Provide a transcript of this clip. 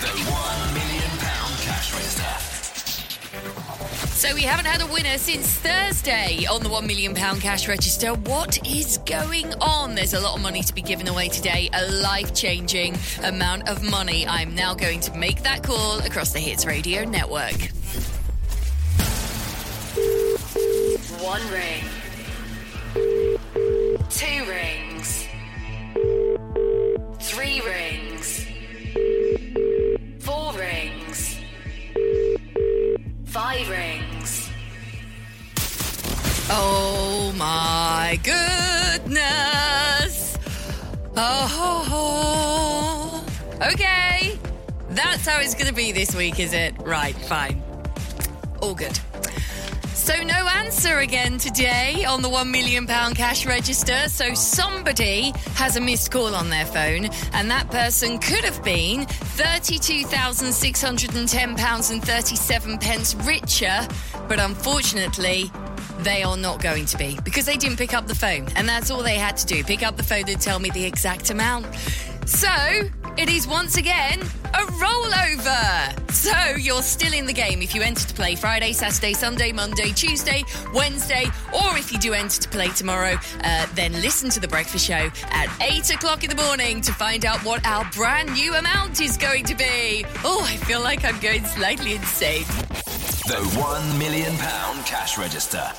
The £1 million cash register. So we haven't had a winner since Thursday on the £1 million cash register. What is going on? There's a lot of money to be given away today, a life changing amount of money. I'm now going to make that call across the Hits Radio network. One ring. Goodness. Oh, okay. That's how it's going to be this week, is it? Right, fine. All good. So, no answer again today on the £1 million cash register. So, somebody has a missed call on their phone, and that person could have been £32,610.37 pence richer, but unfortunately, they are not going to be because they didn't pick up the phone. And that's all they had to do pick up the phone and tell me the exact amount. So, it is once again a rollover. So, you're still in the game if you enter to play Friday, Saturday, Sunday, Monday, Tuesday, Wednesday, or if you do enter to play tomorrow, uh, then listen to The Breakfast Show at 8 o'clock in the morning to find out what our brand new amount is going to be. Oh, I feel like I'm going slightly insane. The £1 million cash register.